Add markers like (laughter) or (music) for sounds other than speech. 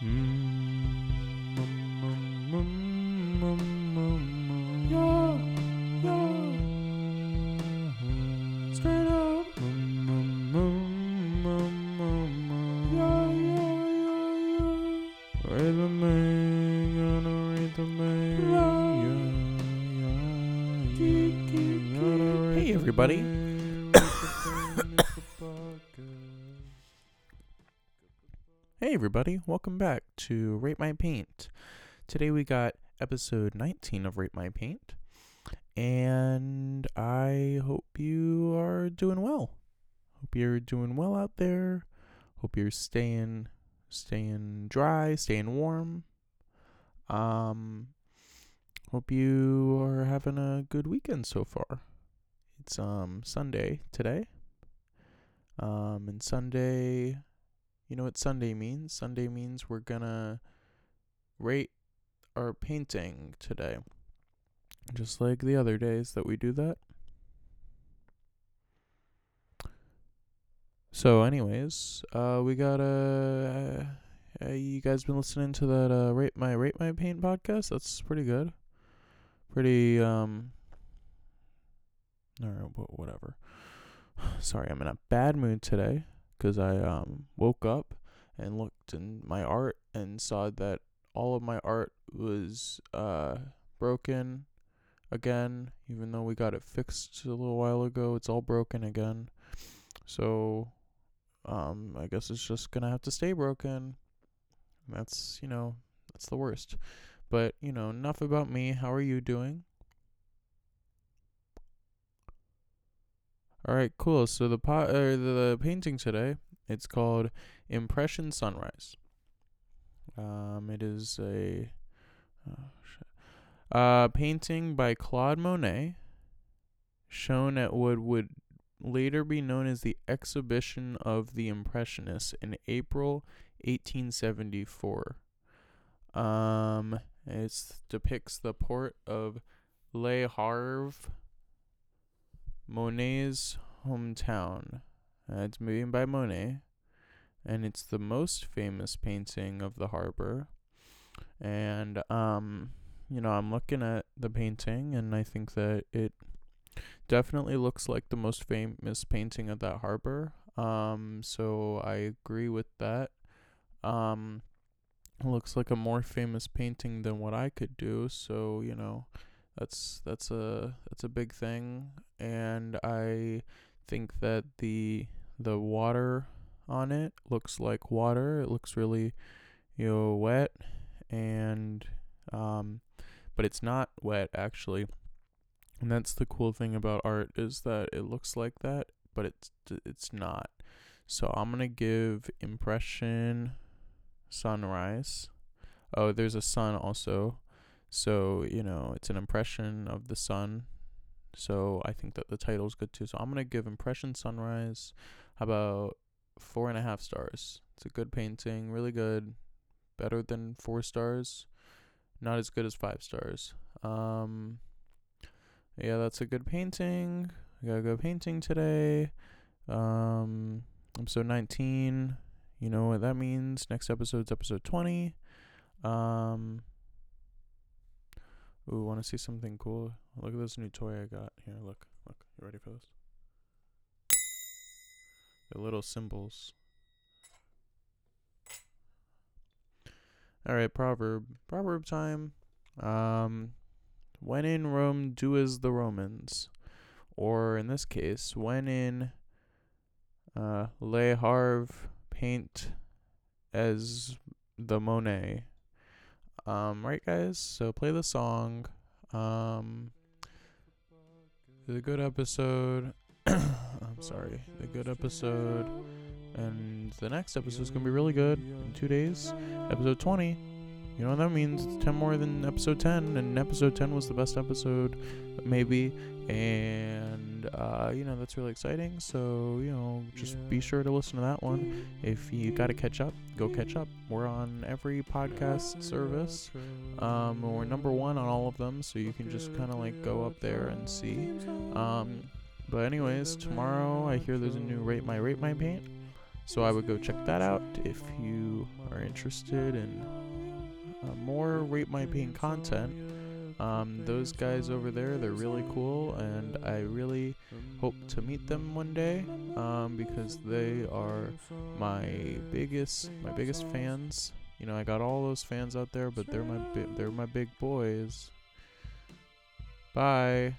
Hey, everybody. Hey everybody, welcome back to Rate My Paint. Today we got episode 19 of Rate My Paint, and I hope you are doing well. Hope you're doing well out there. Hope you're staying staying dry, staying warm. Um hope you are having a good weekend so far. It's um Sunday today. Um and Sunday you know what Sunday means? Sunday means we're gonna rate our painting today. Just like the other days that we do that. So, anyways, uh, we got uh, uh, you guys been listening to that uh, rate my rate my paint podcast? That's pretty good. Pretty um. Or wh- whatever. (sighs) Sorry, I'm in a bad mood today because I um woke up and looked in my art and saw that all of my art was uh broken again even though we got it fixed a little while ago it's all broken again. So um I guess it's just to have to stay broken. That's you know that's the worst. But you know enough about me. How are you doing All right, cool. So the pot or the painting today, it's called Impression Sunrise. Um, it is a oh, shit. Uh, painting by Claude Monet, shown at what would later be known as the Exhibition of the Impressionists in April 1874. Um, it depicts the port of Le Havre, Monet's hometown. Uh, it's made by Monet, and it's the most famous painting of the harbor. And um, you know, I'm looking at the painting, and I think that it definitely looks like the most famous painting of that harbor. Um, so I agree with that. Um, looks like a more famous painting than what I could do. So you know, that's that's a that's a big thing, and I think that the the water on it looks like water. It looks really, you know, wet, and um, but it's not wet actually. And that's the cool thing about art is that it looks like that, but it's it's not. So I'm gonna give impression sunrise. Oh, there's a sun also. So, you know, it's an impression of the sun. So I think that the title's good too. So I'm gonna give Impression Sunrise about four and a half stars. It's a good painting, really good. Better than four stars. Not as good as five stars. Um Yeah, that's a good painting. I got a good painting today. Um episode nineteen. You know what that means. Next episode's episode twenty. Um Ooh, want to see something cool? Look at this new toy I got. Here, look, look. You ready for this? The little symbols. All right, proverb. Proverb time. Um, when in Rome, do as the Romans, or in this case, when in uh, Le Havre, paint as the Monet. Um, right, guys. So play the song. Um, the good episode. (coughs) I'm sorry, the good episode, and the next episode is gonna be really good in two days. Episode 20. You know what that means? It's 10 more than episode 10, and episode 10 was the best episode, maybe. And uh, you know that's really exciting. So you know, just be sure to listen to that one. If you got to catch up, go catch up. We're on every podcast service. Um, we're number one on all of them, so you can just kind of like go up there and see. Um, but anyways, tomorrow I hear there's a new rate my rate my paint. So I would go check that out if you are interested in uh, more Rate My paint content. Um, those guys over there, they're really cool, and I really hope to meet them one day um, because they are my biggest my biggest fans. You know, I got all those fans out there, but they're my bi- they're my big boys. Bye.